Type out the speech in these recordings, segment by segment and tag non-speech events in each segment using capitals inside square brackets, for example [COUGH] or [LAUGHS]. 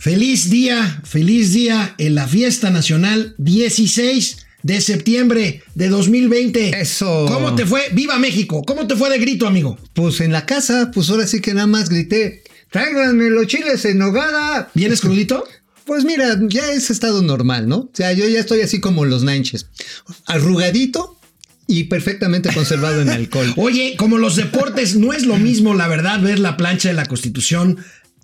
Feliz día, feliz día en la fiesta nacional 16 de septiembre de 2020. Eso. ¿Cómo te fue? ¡Viva México! ¿Cómo te fue de grito, amigo? Pues en la casa, pues ahora sí que nada más grité, tráiganme los chiles en nogada. ¿Vienes crudito? [LAUGHS] Pues mira, ya es estado normal, ¿no? O sea, yo ya estoy así como los nanches. Arrugadito y perfectamente conservado en [LAUGHS] alcohol. Oye, como los deportes, no es lo mismo, la verdad, ver la plancha de la Constitución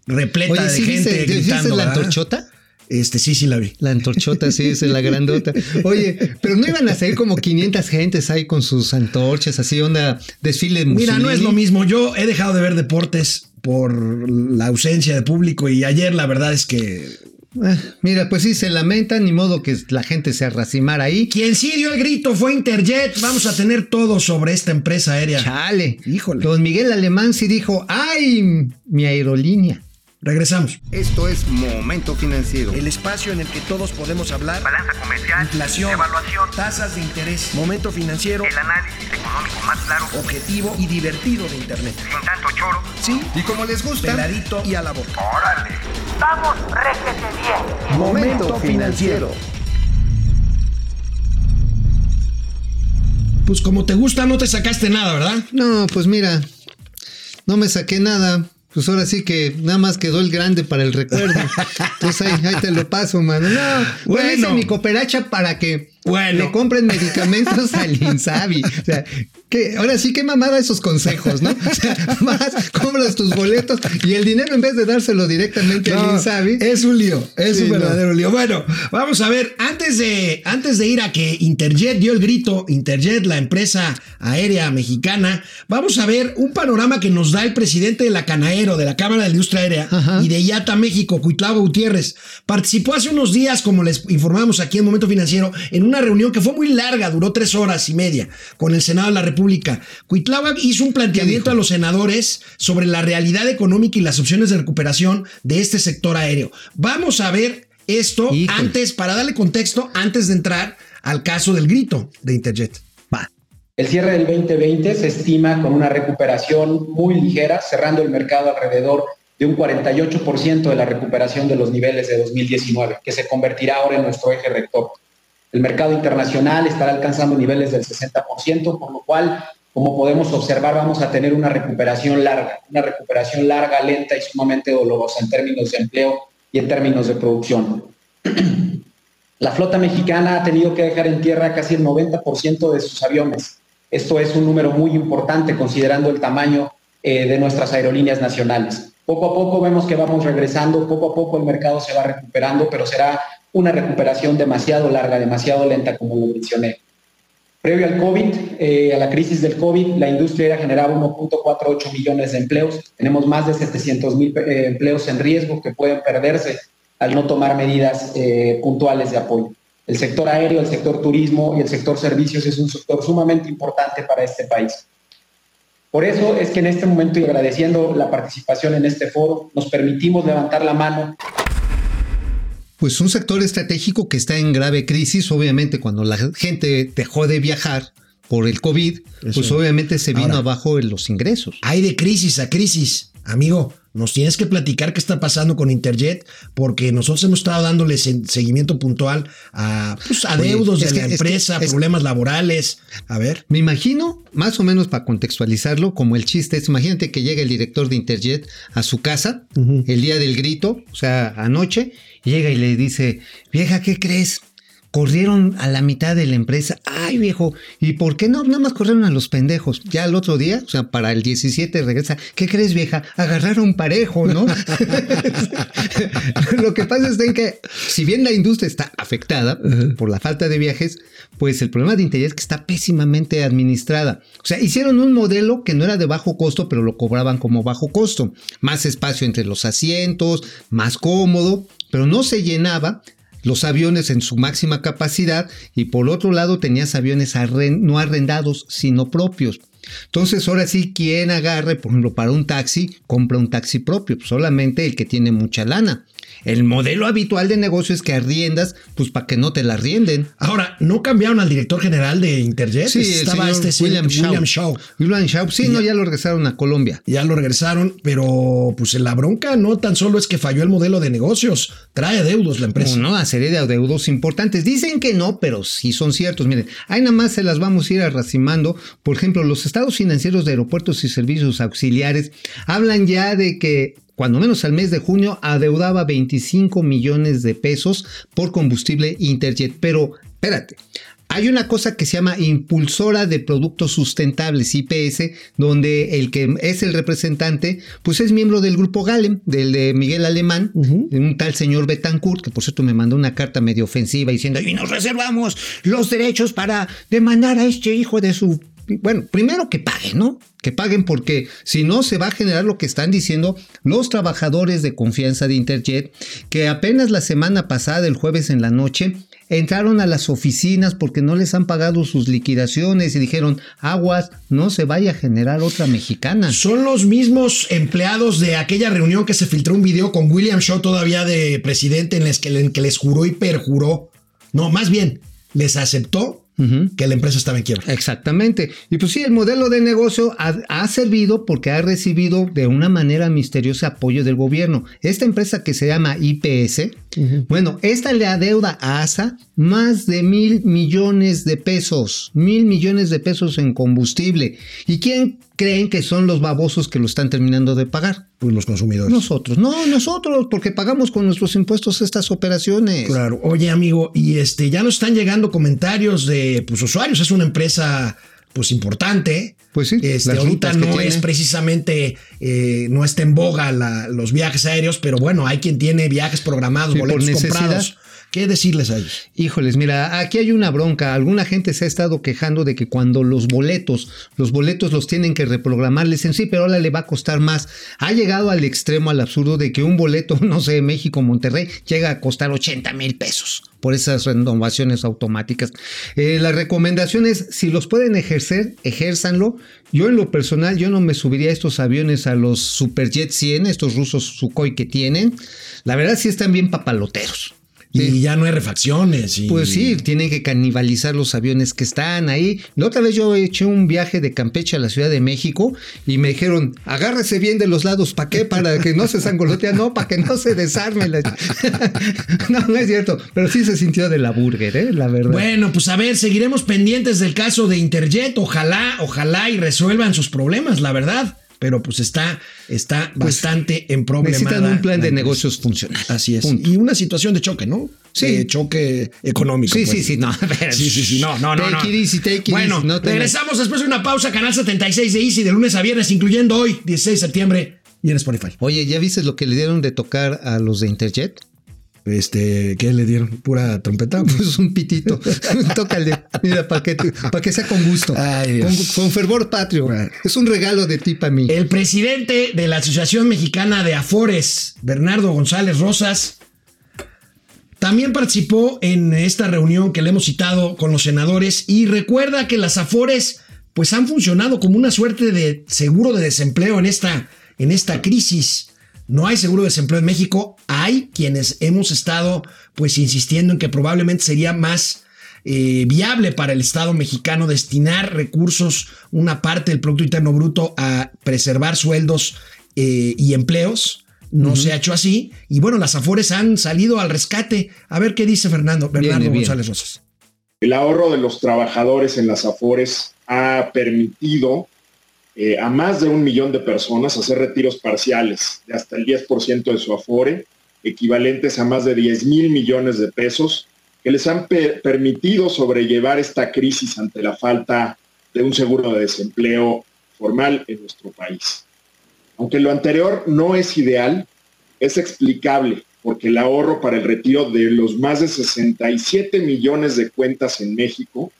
repleta Oye, de ¿sí gente viste, ¿sí gritando. la antorchota? Este, sí, sí la vi. La antorchota, sí, es la grandota. Oye, pero no iban a salir como 500 gentes ahí con sus antorchas, así onda desfile de Mira, no es lo mismo. Yo he dejado de ver deportes por la ausencia de público y ayer la verdad es que Eh, Mira, pues sí, se lamenta, ni modo que la gente se arracimara ahí. quien sí dio el grito fue Interjet. Vamos a tener todo sobre esta empresa aérea. Chale. Híjole. Don Miguel Alemán sí dijo, ¡ay! Mi aerolínea. Regresamos. Esto es Momento Financiero. El espacio en el que todos podemos hablar. balanza comercial, Inflación, evaluación, tasas de interés, momento financiero, el análisis económico más claro, objetivo y divertido de Internet. sin tanto choro. Sí, Y como les gusta, peladito y a la boca. ¡Órale! ¡Vamos, réjete bien! Momento Financiero. Pues como te gusta, no te sacaste nada, ¿verdad? No, pues mira, no me saqué nada. Pues ahora sí que nada más quedó el grande para el recuerdo. [LAUGHS] Entonces ahí, ahí te lo paso, mano. No, bueno, Bueno. hice mi cooperacha para que Bueno. le compren medicamentos al [LAUGHS] Insabi. O sea, que ahora sí que mamada esos consejos, ¿no? O sea, vas, compras tus boletos y el dinero en vez de dárselo directamente al Insabi. es un lío, es Sí, un no. verdadero lío. Bueno, vamos a ver, antes de, antes de ir a que Interjet dio el grito, Interjet, la empresa aérea mexicana, vamos a ver un panorama que nos da el presidente de la Canaero, de la Cámara de la Industria Aérea Ajá. y de IATA México, Cuitlavo Gutiérrez. Participó hace unos días, como les informamos aquí en Momento Financiero, en una reunión que fue muy larga, duró tres horas y media, con el Senado de la República. Cuitlava hizo un planteamiento a los senadores sobre la realidad económica y las opciones de recuperación de este sector aéreo. Vamos a ver esto Híjole. antes, para darle contexto, antes de entrar al caso del grito de Interjet. Va. El cierre del 2020 se estima con una recuperación muy ligera, cerrando el mercado alrededor de un 48% de la recuperación de los niveles de 2019, que se convertirá ahora en nuestro eje rector. El mercado internacional estará alcanzando niveles del 60%, por lo cual, como podemos observar, vamos a tener una recuperación larga, una recuperación larga, lenta y sumamente dolorosa en términos de empleo y en términos de producción. [CLEARS THROAT] La flota mexicana ha tenido que dejar en tierra casi el 90% de sus aviones. Esto es un número muy importante considerando el tamaño eh, de nuestras aerolíneas nacionales. Poco a poco vemos que vamos regresando, poco a poco el mercado se va recuperando, pero será una recuperación demasiado larga, demasiado lenta, como lo mencioné. Previo al COVID, eh, a la crisis del COVID, la industria generaba 1.48 millones de empleos. Tenemos más de 700 mil eh, empleos en riesgo que pueden perderse al no tomar medidas eh, puntuales de apoyo. El sector aéreo, el sector turismo y el sector servicios es un sector sumamente importante para este país. Por eso es que en este momento y agradeciendo la participación en este foro, nos permitimos levantar la mano Pues un sector estratégico que está en grave crisis, obviamente cuando la gente dejó de viajar por el COVID, pues obviamente se vino Ahora. abajo en los ingresos. Hay de crisis a crisis. Amigo, nos tienes que platicar qué está pasando con Interjet, porque nosotros hemos estado dándole se- seguimiento puntual a pues, es de que- la es que- empresa, es- problemas laborales. A ver. Me imagino, más o menos para contextualizarlo, como el chiste es, imagínate que llega el director de Interjet a su casa el día del grito, o sea, anoche, y llega y le dice, vieja, ¿qué crees? Corrieron a la mitad de la empresa. Ay, viejo, ¿y por qué no? Nada más corrieron a los pendejos. Ya el otro día, o sea, para el 17 regresa. ¿Qué crees, vieja? Agarraron parejo, ¿no? [LAUGHS] Lo que pasa es que, si bien la industria está afectada por la falta de viajes, pues el problema de Interjet es que está pésimamente administrada. O sea, hicieron un modelo que no era de bajo costo, pero lo cobraban como bajo costo. Más espacio entre los asientos, más cómodo, pero no se llenaba los aviones en su máxima capacidad y por otro lado tenías aviones no arrendados, sino propios. Entonces, ahora sí, quien agarre, por ejemplo, para un taxi, compra un taxi propio, solamente el que tiene mucha lana. El modelo habitual de negocio es que arriendas, pues para que no te la rienden. Ahora, ¿no cambiaron al director general de Interjet? Sí, el Estaba señor este William, Shaw. William Shaw. William Shaw, sí, Y no, ya- lo regresaron a Colombia. Ya lo regresaron, pero pues la bronca no tan solo es que falló el modelo de negocios, trae deudos la empresa. Una serie de adeudos importantes. Dicen que no, pero sí son ciertos. Miren, ahí nada más se las vamos a ir arracimando. Por ejemplo, los estados financieros de aeropuertos y servicios auxiliares hablan ya de que cuando menos al mes de junio adeudaba 25 millones de pesos por combustible Interjet. Pero, espérate. Hay una cosa que se llama Impulsora de Productos Sustentables, IPS, donde el que es el representante, pues es miembro del grupo Galem, del de Miguel Alemán, un tal señor Betancourt, que por cierto me mandó una carta medio ofensiva diciendo, y nos reservamos los derechos para demandar a este hijo de su... Bueno, primero que paguen, ¿no? Que paguen porque si no se va a generar lo que están diciendo los trabajadores de confianza de Interjet, que apenas la semana pasada, el jueves en la noche, entraron a las oficinas porque no les han pagado sus liquidaciones y dijeron, aguas, no se vaya a generar otra mexicana. Son los mismos empleados de aquella reunión que se filtró un video con William Shaw todavía de presidente en, les que, que les juró y perjuró. No, más bien, les aceptó que la empresa estaba en quiebra. Exactamente. Y pues sí, el modelo de negocio ha, ha, servido porque ha recibido de una manera misteriosa apoyo del gobierno. Esta empresa que se llama IPS, uh -huh. bueno, esta le adeuda a ASA más de mil millones de pesos, mil millones de pesos en combustible. ¿Y quién creen que son los babosos que lo están terminando de pagar? Pues los consumidores. Nosotros, no, nosotros, porque pagamos con nuestros impuestos estas operaciones. Claro. Oye, amigo, y este, ya nos están llegando comentarios de pues, usuarios. Es una empresa pues importante. Pues sí. Este, ahorita no es precisamente, eh, no está en boga la, los viajes aéreos, pero bueno, hay quien tiene viajes programados, Sí, boletos comprados. ¿Qué decirles a ellos? Híjoles, mira, aquí hay una bronca. Alguna gente se ha estado quejando de que cuando los boletos, los boletos los tienen que reprogramar, les dicen, sí, pero ahora le va a costar más. Ha llegado al extremo, al absurdo de que un boleto, [LAUGHS] no sé, México, Monterrey, llega a costar 80 mil pesos por esas renovaciones automáticas. Eh, la recomendación es, si los pueden ejercer, ejérzanlo. Yo en lo personal, yo no me subiría estos aviones a los Superjet 100, estos rusos Sukhoi que tienen. La verdad sí están bien papaloteros. Y ya no hay refacciones. Y... Pues sí, tienen que canibalizar los aviones que están ahí. La otra vez yo eché un viaje de Campeche a la Ciudad de México y me dijeron, agárrese bien de los lados, ¿para qué? Para que no se sangolotea, no, para que no se desarme. la- [LAUGHS] no, no es cierto, pero sí se sintió de la burger, ¿eh? La verdad. Bueno, pues a ver, seguiremos pendientes del caso de Interjet. Ojalá, ojalá y resuelvan sus problemas, la verdad. Pero pues está, está bastante en problemas. Necesitan un plan de negocios funcional. Así es. Punto. Y una situación de choque, ¿no? Sí. De choque económico. Sí, pues. sí, sí, no. [LAUGHS] Sí, sí, sí, no, no, no. Take no. it easy, take it bueno, easy, no regresamos después de una pausa, Canal 76 de Easy, de lunes a viernes, incluyendo hoy, 16 de septiembre, y en Spotify. Oye, ¿ya viste lo que le dieron de tocar a los de Interjet? Este, ¿qué le dieron? ¿Pura trompeta? [LAUGHS] Pues un pitito. [LAUGHS] Tócale. Mira, para que, te- que sea con gusto. Ay, con, con fervor patrio. Es un regalo de ti para mí. El presidente de la Asociación Mexicana de Afores, Bernardo González Rosas, también participó en esta reunión que le hemos citado con los senadores y recuerda que las Afores pues han funcionado como una suerte de seguro de desempleo en esta, en esta crisis. No hay seguro de desempleo en México. Hay quienes hemos estado pues insistiendo en que probablemente sería más eh, viable para el Estado mexicano destinar recursos, una parte del Producto Interno Bruto a preservar sueldos eh, y empleos. No se ha hecho así. Y bueno, las Afores han salido al rescate. A ver qué dice Fernando, Bernardo Viene bien. González Rosas. El ahorro de los trabajadores en las AFORES ha permitido eh, a más de un millón de personas hacer retiros parciales de hasta el 10% de su AFORE, equivalentes a más de 10 mil millones de pesos, que les han pe- permitido sobrellevar esta crisis ante la falta de un seguro de desempleo formal en nuestro país. Aunque lo anterior no es ideal, es explicable porque el ahorro para el retiro de los más de 67 millones de cuentas en México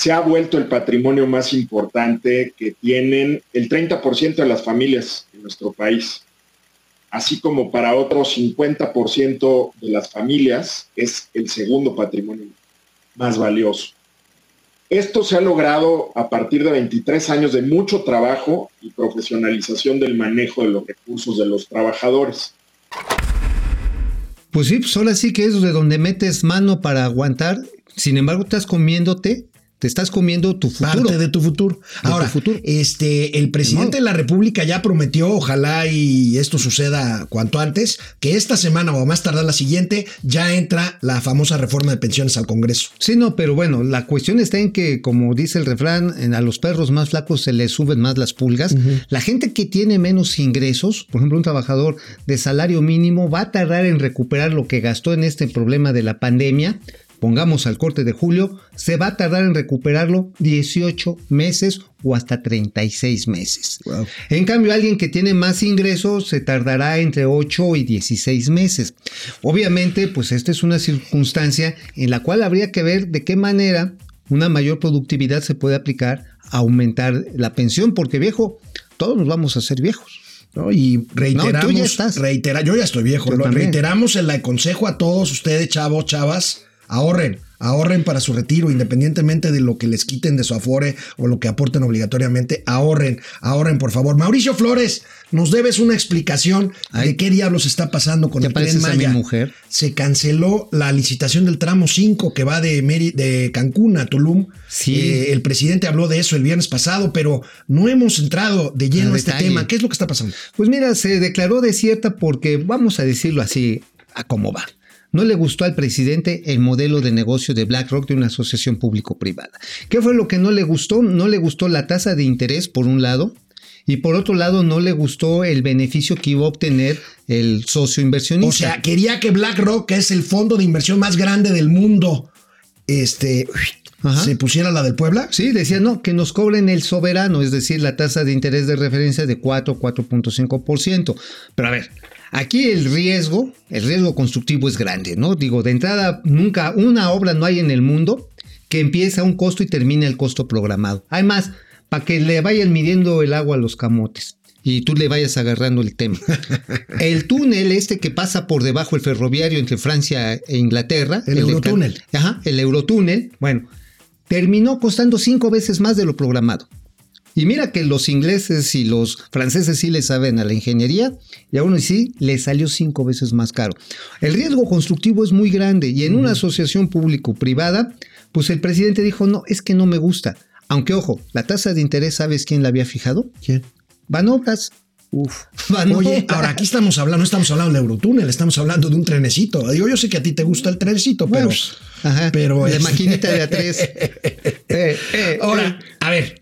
se ha vuelto el patrimonio más importante que tienen el 30% de las familias en nuestro país. Así como para otros 50% de las familias es el segundo patrimonio más valioso. Esto se ha logrado a partir de 23 años de mucho trabajo y profesionalización del manejo de los recursos de los trabajadores. Pues sí, pues ahora sí que es de donde metes mano para aguantar. Sin embargo, estás comiéndote, te estás comiendo tu futuro. Parte de tu futuro. tu Ahora, futuro. este, el presidente de la República ya prometió, ojalá y esto suceda cuanto antes, que esta semana o a más tardar la siguiente ya entra la famosa reforma de pensiones al Congreso. Sí, no, pero bueno, la cuestión está en que, como dice el refrán, a los perros más flacos se les suben más las pulgas. La gente que tiene menos ingresos, por ejemplo, un trabajador de salario mínimo, va a tardar en recuperar lo que gastó en este problema de la pandemia. Pongamos al corte de julio, se va a tardar en recuperarlo 18 meses o hasta 36 meses. Wow. En cambio, alguien que tiene más ingresos se tardará entre 8 y 16 meses. Obviamente, pues esta es una circunstancia en la cual habría que ver de qué manera una mayor productividad se puede aplicar a aumentar la pensión, porque viejo, todos nos vamos a hacer viejos. ¿no? Y reiteramos, No, tú ya estás. reitera- yo ya estoy viejo, Yo lo- reiteramos el consejo a todos ustedes, chavos, chavas, ahorren, ahorren para su retiro, independientemente de lo que les quiten de su afore o lo que aporten obligatoriamente, ahorren, ahorren, por favor. Mauricio Flores, nos debes una explicación Ay. de qué diablos está pasando con ¿Te el Tren pareces a mi Maya. mujer? Se canceló la licitación del tramo 5 que va de, Meri- de Cancún a Tulum. Sí. Eh, el presidente habló de eso el viernes pasado, pero no hemos entrado de lleno A a este detalle. tema. ¿Qué es lo que está pasando? Pues mira, se declaró desierta porque, vamos a decirlo así, a cómo va. No le gustó al presidente el modelo de negocio de BlackRock de una asociación público-privada. ¿Qué fue lo que no le gustó? No le gustó la tasa de interés, por un lado, y por otro lado no le gustó el beneficio que iba a obtener el socio inversionista. O sea, quería que BlackRock, que es el fondo de inversión más grande del mundo, este, Ajá. se pusiera la del Puebla. Sí, decía, no, que nos cobren el soberano, es decir, la tasa de interés de referencia de 4, 4.5%. Pero a ver, aquí el riesgo, el riesgo constructivo es grande, ¿no? Digo, de entrada, nunca, una obra no hay en el mundo que empieza un costo y termina el costo programado. Además, para que le vayan midiendo el agua a los camotes. Y tú le vayas agarrando el tema. [LAUGHS] El túnel este que pasa por debajo el ferroviario entre Francia e Inglaterra. El Eurotúnel. Ajá, el Eurotúnel. Bueno, terminó costando cinco veces más de lo programado. Y mira que los ingleses y los franceses sí le saben a la ingeniería y a uno sí le salió cinco veces más caro. El riesgo constructivo es muy grande y en una asociación público-privada, pues el presidente dijo, no, es que no me gusta. Aunque ojo, la tasa de interés, ¿sabes quién la había fijado? ¿Quién? Banobras. Uf. Banobras. Oye, ahora aquí estamos hablando, no estamos hablando del Eurotúnel, estamos hablando de un trenecito. Digo, yo sé que a ti te gusta el trenecito, pero. Bueno, ajá, pero de es- maquinita de a tres. [LAUGHS] Eh, eh, Ahora, a ver,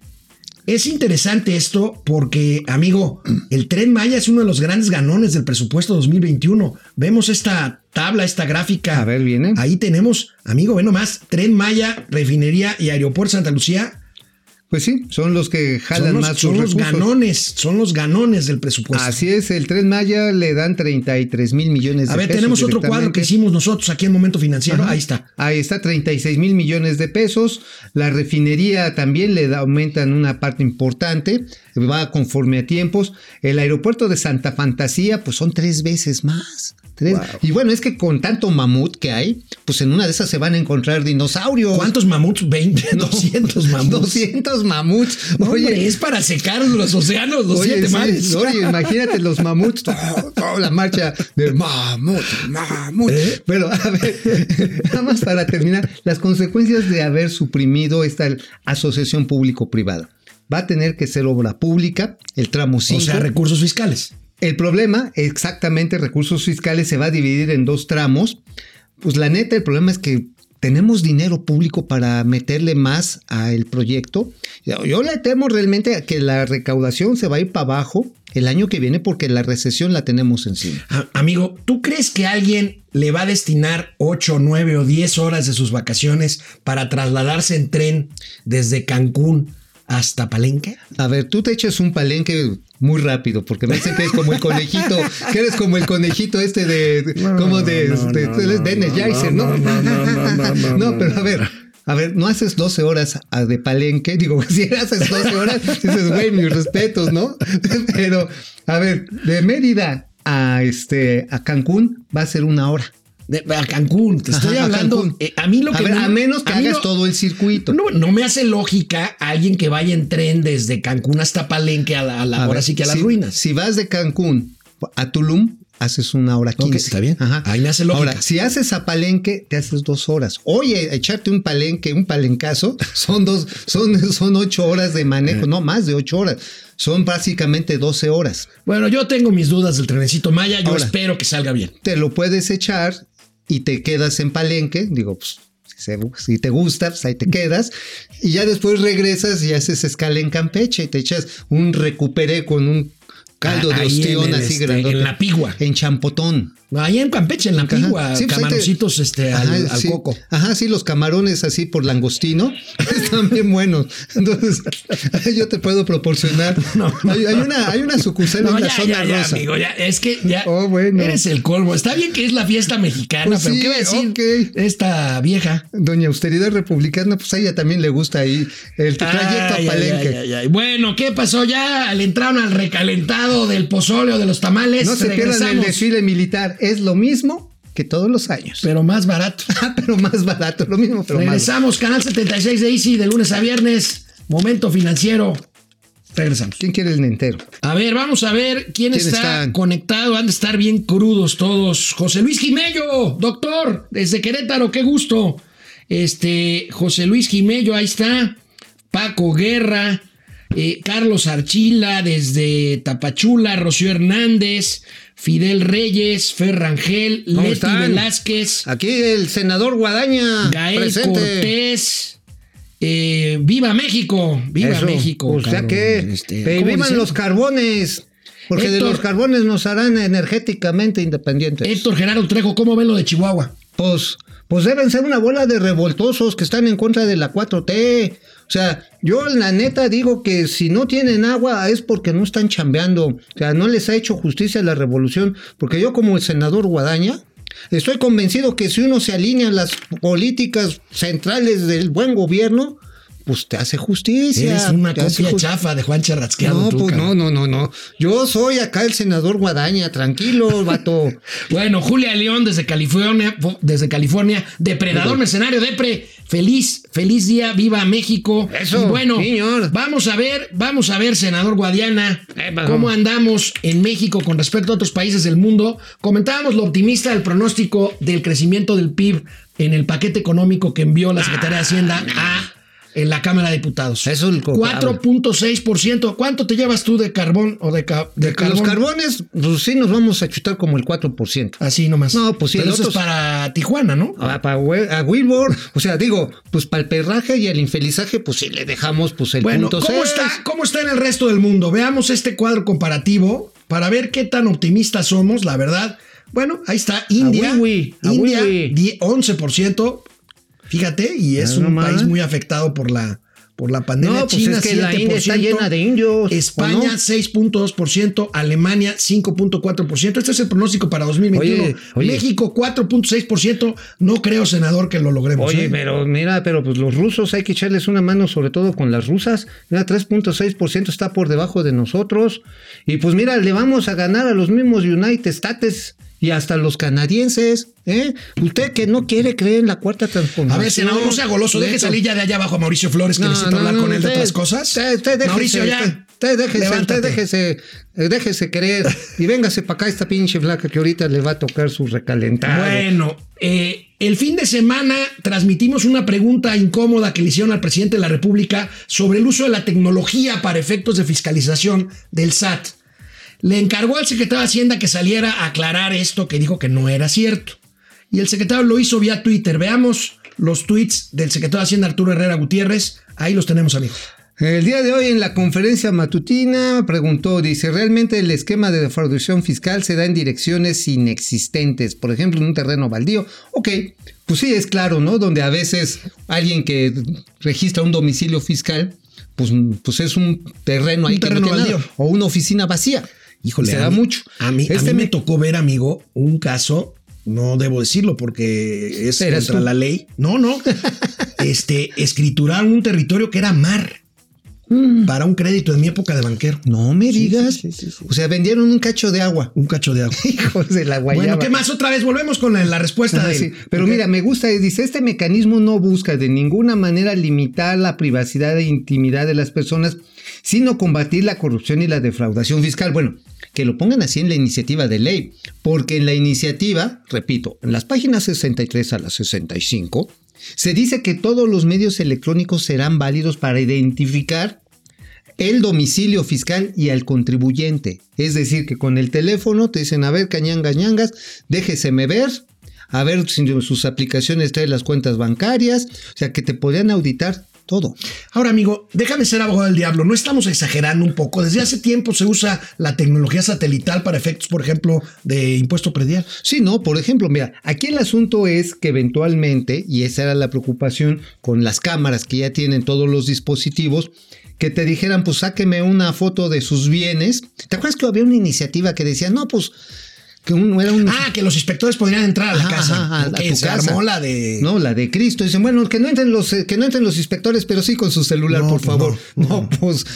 es interesante esto porque, amigo, el tren Maya es uno de los grandes ganones del presupuesto 2021. Vemos esta tabla, esta gráfica. A ver, viene. Ahí tenemos, amigo, ve nomás, tren Maya, refinería y aeropuerto Santa Lucía. Pues sí, son los que jalan los, más son los recursos. ganones, son los ganones del presupuesto. Así es, el Tren Maya le dan 33 mil millones de a ver, pesos. tenemos otro cuadro que hicimos nosotros aquí en Momento Financiero. Ajá. Ahí está. Ahí está, 36 mil millones de pesos. La refinería también le da, aumentan una parte importante, va conforme a tiempos. El aeropuerto de Santa Fantasía, pues son tres veces más. Tres- Y bueno, es que con tanto mamut que hay, pues en una de esas se van a encontrar dinosaurios. ¿Cuántos mamuts? 20, 200 [LAUGHS] [LAUGHS] mamuts. 200 mamuts. No, Oye, hombre, es para secar los océanos, los Oye, siete sí, mares. oye, imagínate los mamuts, toda la marcha del mamut, mamut. ¿Eh? Pero, a ver, [LAUGHS] nada más para terminar, las consecuencias de haber suprimido esta asociación público-privada. Va a tener que ser obra pública, el tramo 5. O sea, recursos fiscales. El problema, exactamente, recursos fiscales se va a dividir en dos tramos. Pues la neta, el problema es que tenemos dinero público para meterle más al proyecto. Yo, le temo realmente a que la recaudación se va a ir para abajo el año que viene porque la recesión la tenemos encima. A- amigo, ¿tú crees que alguien le va a destinar 8, 9 o 10 horas de sus vacaciones para trasladarse en tren desde Cancún hasta Palenque? A ver, tú te echas un palenque muy rápido porque me dicen que eres como el conejito, que eres como el conejito este de, como de, de, de- de Energizer, ¿no? No, pero a ver, a ver, no haces 12 horas a- de palenque, digo, [LAUGHS] si haces 12 horas, dices, güey, mis respetos, ¿no? [LAUGHS] Pero, a ver, de Mérida a este a Cancún va a ser una hora. De- a Cancún, te estoy Ajá, a hablando. Eh, a mí lo A que. ver, no- a menos que a hagas no- todo el circuito. No, no me hace lógica alguien que vaya en tren desde Cancún hasta Palenque a la, a la- A ahora ver, sí que a las si- ruinas. Si vas de Cancún a Tulum, haces una hora quince. está bien. Ahí me hace lógica. Ahora, si haces a palenque, te haces dos horas. Oye, echarte un palenque, un palencazo, [LAUGHS] son dos, son, son ocho horas de manejo, no más de ocho horas. Son básicamente 12 horas. Bueno, yo tengo mis dudas del trenecito Maya. Yo Ahora. espero que salga bien. Te lo puedes echar y te quedas en palenque. Digo, pues. Si, te gusta, pues ahí te quedas. Y ya después regresas y haces escala en Campeche y te echas un recuperé con un caldo de ostión así este, grandote. en la pigua. En champotón. Ahí en Campeche, en la pigua, Sí, pues te- camaroncitos este, al, Ajá, al sí. coco. Ajá, sí, los camarones así por langostino [LAUGHS] están bien buenos. Entonces, [LAUGHS] yo te puedo proporcionar. [LAUGHS] No, no. hay, hay una, hay una sucursal No, en la ya, zona ya, ya, rosa. amigo, ya. Es que ya Oh, bueno. eres el colmo. Está bien que es la fiesta mexicana, Pues pero sí, ¿qué va a decir esta vieja? Doña Austeridad Republicana, pues a ella también le gusta ahí el trayecto Ay, a Palenque. Bueno, ¿qué pasó? Ya le entraron al recalentado del pozole o de los tamales. No se pierdan el desfile militar, es lo mismo que todos los años. Pero más barato. [LAUGHS] pero más barato, lo mismo, pero más. Regresamos, canal 76 de Easy, de lunes a viernes. Momento financiero. Regresamos. ¿Quién quiere el entero? A ver, vamos a ver quién, ¿Quién está están? conectado. Han de estar bien crudos todos. José Luis Jimello, doctor, desde Querétaro, qué gusto. Este, José Luis Jimello, ahí está. Paco Guerra, eh, Carlos Archila, desde Tapachula, Rocío Hernández, Fidel Reyes, Ferrangel, ¿Cómo Leti están? Velázquez, Aquí el senador Guadaña Gael presente. Cortés. eh, ¡Viva México! ¡Viva Eso, México! O sea cabrón. que Este, que ¿cómo vivan los carbones. Porque de los carbones nos harán energéticamente independientes. Héctor Gerardo Trejo, ¿cómo ven lo de Chihuahua? Pues, pues deben ser una bola de revoltosos que están en contra de la 4T. O sea, yo la neta digo que si no tienen agua es porque no están chambeando. O sea, no les ha hecho justicia la revolución. Porque yo como el senador Guadaña, estoy convencido que si uno se alinea las políticas centrales del buen gobierno, pues te hace justicia. Eres una copia chafa de Juan Charrasqueado. No, tú, pues no, cabrón. no, no, no. Yo soy acá el senador Guadaña, tranquilo, [LAUGHS] vato. Bueno, Julia León desde California, desde California, depredador mercenario, depre, feliz, feliz día, viva México. Eso, Y bueno, señor. vamos a ver, vamos a ver, senador Guadiana, Eh, pasó. cómo andamos en México con respecto a otros países del mundo. Comentábamos lo optimista del pronóstico del crecimiento del PIB en el paquete económico que envió la Secretaría de Hacienda a en la Cámara de Diputados. Eso es el co- 4.6%. ¿Cuánto te llevas tú de carbón o de, ca- de Que los carbón? carbones, pues sí nos vamos a chutar como el 4%. Así nomás. No, pues sí, Pero eso es otro- para Tijuana, ¿no? A, pa- we- a Wilbur, o sea, digo, pues para el perraje y el infelizaje, pues sí le dejamos pues el Bueno, punto ¿cómo está, ¿cómo está en el resto del mundo? Veamos este cuadro comparativo para ver qué tan optimistas somos, la verdad. Bueno, ahí está India. a India. 10 11%. Fíjate, y es un país muy afectado por la, por la pandemia. No, pues China, es que la India está 7%, llena de indios. España ¿o no? 6.2%, Alemania 5.4%. Este es el pronóstico para 2021. Oye, oye. México 4.6%. No creo, senador, que lo logremos. Oye, ¿eh? pero mira, pero pues los rusos hay que echarles una mano, sobre todo con las rusas. Mira, 3.6% está por debajo de nosotros. Y pues mira, le vamos a ganar a los mismos United States y hasta los canadienses. ¿eh? Usted que no quiere creer en la cuarta transformación. A ver, senador, no sea goloso. Deje salir ya de allá abajo a Mauricio Flores, que No, necesita no, hablar no, con él de otras cosas. déjese, Mauricio, ya. Usted déjese, déjese, eh, déjese creer. Y véngase para acá esta pinche flaca que ahorita le va a tocar su recalentado. Bueno, eh, el fin de semana transmitimos una pregunta incómoda que le hicieron al presidente de la República sobre el uso de la tecnología para efectos de fiscalización del SAT. Le encargó al secretario de Hacienda que saliera a aclarar esto que dijo que no era cierto. Y el secretario lo hizo vía Twitter. Veamos los tweets del secretario de Hacienda Arturo Herrera Gutiérrez. Ahí los tenemos, amigos. El día de hoy en la conferencia matutina preguntó, dice, ¿realmente el esquema de defraudación fiscal se da en direcciones inexistentes? Por ejemplo, en un terreno baldío. Ok, pues sí, es claro, ¿no? Donde a veces alguien que registra un domicilio fiscal, pues, pues es un terreno ahí Un que no terreno tiene nada, baldío. o una oficina vacía. Híjole, se a da mí- mucho. A mí, a Este mí me tocó ver, amigo, un caso, no debo decirlo porque es ¿Eras contra tú? la ley. No, no. [LAUGHS] este, escriturar un territorio que era mar. Para un crédito en mi época de banquero. No me digas. sí, sí, sí. O sea, vendieron un cacho de agua. Un cacho de agua. [LAUGHS] Hijos de la guayaba. Bueno, ¿qué más? Otra vez volvemos con la, la respuesta Ajá, de sí. Pero mira, me gusta, dice, este mecanismo no busca de ninguna manera limitar la privacidad e intimidad de las personas, sino combatir la corrupción y la defraudación fiscal. Bueno, que lo pongan así en la iniciativa de ley, porque en la iniciativa, repito, en las páginas 63 a las 65, se dice que todos los medios electrónicos serán válidos para identificar el domicilio fiscal y al contribuyente. Es decir, que con el teléfono te dicen, a ver, cañangas, ñangas, déjeseme ver, a ver si sus aplicaciones traen las cuentas bancarias, o sea, que te podrían auditar todo. Ahora, amigo, déjame ser abogado del diablo. No estamos exagerando un poco. Desde hace tiempo se usa la tecnología satelital para efectos, por ejemplo, de impuesto predial. Sí, no, por ejemplo, mira, aquí el asunto es que eventualmente, y esa era la preocupación con las cámaras que ya tienen todos los dispositivos, que te dijeran, pues sáqueme una foto de sus bienes. ¿Te acuerdas que había una iniciativa que decía, no, pues que un, era un... Ah, que los inspectores podrían entrar a la Ajá, casa. ajá, a que tu se casa. armó la de. No, la de Cristo. Dicen, bueno, que no entren los, eh, que no entren los inspectores, pero sí con su celular, No, por pues favor. no, No, no. pues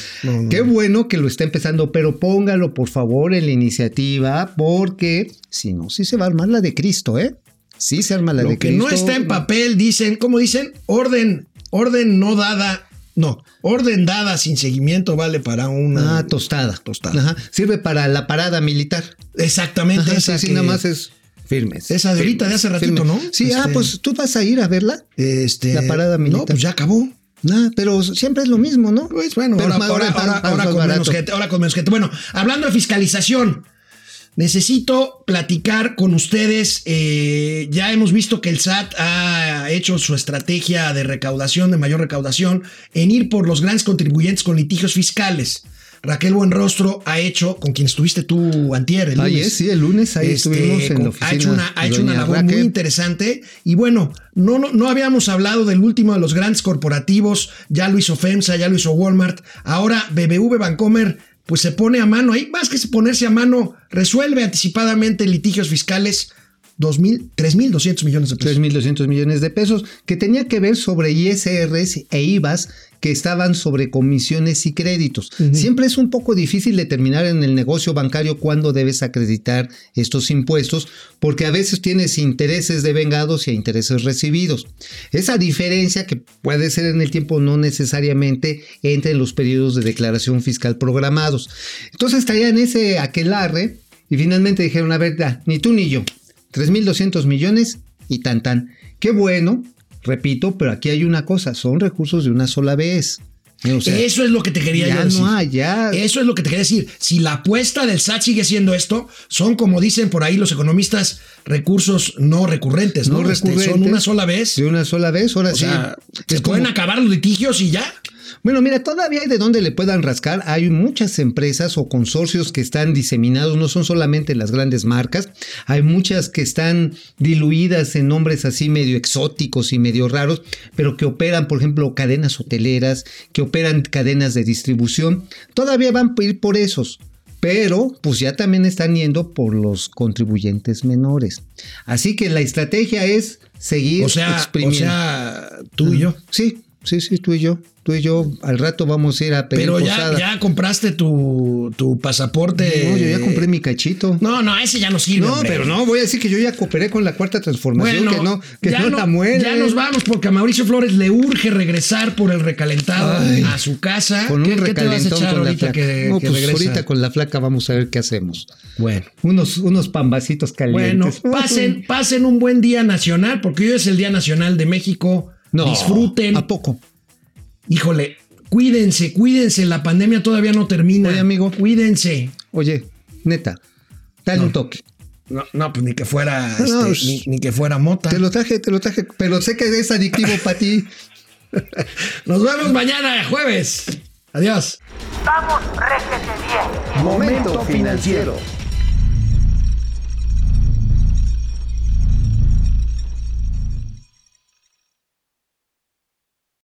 qué bueno que lo está empezando, pero póngalo por favor en la iniciativa, porque si no, sí se va a armar la de Cristo, ¿eh? Sí se arma la Lo de que Cristo. no está en papel, dicen, ¿cómo dicen? Orden, orden no dada. No, orden dada sin seguimiento vale para una. Ah, tostada. Tostada. Ajá. Sirve para la parada militar. Exactamente. Ajá, esa sí, que- nada más es firmes. Esa de ahorita, de hace ratito, ¿no? Sí, ah, Este- pues tú vas a ir a verla. Este, La parada militar. No, pues ya acabó. Ah, pero siempre es lo mismo, ¿no? Pues bueno, ahora, ahora, ahora- con menos gente, ahora con menos gente. Bueno, hablando de fiscalización, necesito platicar con ustedes. eh, ya hemos visto que el SAT ha hecho su estrategia de recaudación, de mayor recaudación, en ir por los grandes contribuyentes con litigios fiscales. Raquel Buenrostro ha hecho, con quien estuviste tú antier, el Ahí lunes, es, sí, el lunes ahí este, estuvimos en con- la oficina. Ha hecho una, ha de hecho una doña labor muy interesante. Y bueno, no, no, no habíamos hablado del último de los grandes corporativos. Ya lo hizo FEMSA, ya lo hizo Walmart. Ahora BBV Bancomer, pues se pone a mano ahí. Más que ponerse a mano, resuelve anticipadamente litigios fiscales. 2.000, 3.200 millones de pesos. 3.200 millones de pesos, que tenía que ver sobre ISRs e IVAs que estaban sobre comisiones y créditos. Siempre es un poco difícil determinar en el negocio bancario cuándo debes acreditar estos impuestos, porque a veces tienes intereses devengados y intereses recibidos. Esa diferencia que puede ser en el tiempo no necesariamente entre los periodos de declaración fiscal programados. Entonces traían ese aquelarre y finalmente dijeron, a ver, ya, ni tú ni yo. 3.200 millones y tan tan. Qué bueno, repito, pero aquí hay una cosa, son recursos de una sola vez. O sea, Eso es lo que te quería ya yo decir. no hay, ya. Eso es lo que te quería decir. Si la apuesta del SAT sigue siendo esto, son como dicen por ahí los economistas, recursos no recurrentes, ¿no? No Este, son recurrentes. una sola vez. de una sola vez, ahora O sí. sea, se pueden acabar los litigios y ya. Bueno, mira, todavía hay de dónde le puedan rascar. Hay muchas empresas o consorcios que están diseminados, no son solamente las grandes marcas, hay muchas que están diluidas en nombres así medio exóticos y medio raros, pero que operan, por ejemplo, cadenas hoteleras, que operan cadenas de distribución. Todavía van a ir por esos. Pero, pues ya también están yendo por los contribuyentes menores. Así que la estrategia es seguir O sea, o exprimiendo. sea, tú y yo. Sí, sí, sí, tú y yo. Tú y yo al rato vamos a ir a pedir Pero ya, posada. ya compraste tu, tu pasaporte. No, yo ya compré mi cachito. No, no, ese ya no sirve. No, hombre. pero no, voy a decir que yo ya cooperé con la cuarta transformación, Bueno, que no, que ya, no, la muere. ya nos vamos porque a Mauricio Flores le urge regresar por el recalentado Ay, a su casa. Con un ¿Qué, qué te vas a echar con la ahorita flaca. que, no, que pues regresa? ahorita con la flaca vamos a ver qué hacemos. Bueno. Unos, unos pambacitos Bueno, calientes. pasen, [LAUGHS] pasen un buen día nacional, porque hoy es el Día Nacional de México. No, Disfruten. ¿A poco? Híjole, cuídense, cuídense. La pandemia todavía no termina. Oye, amigo. Cuídense. Oye, neta, dale un toque. No, no, pues ni que fuera, No, este, pues, ni, ni que fuera mota. Te lo traje, te lo traje, pero sé que es adictivo para ti. [LAUGHS] Nos vemos mañana, jueves. Adiós. Vamos, réjete bien. Momento financiero.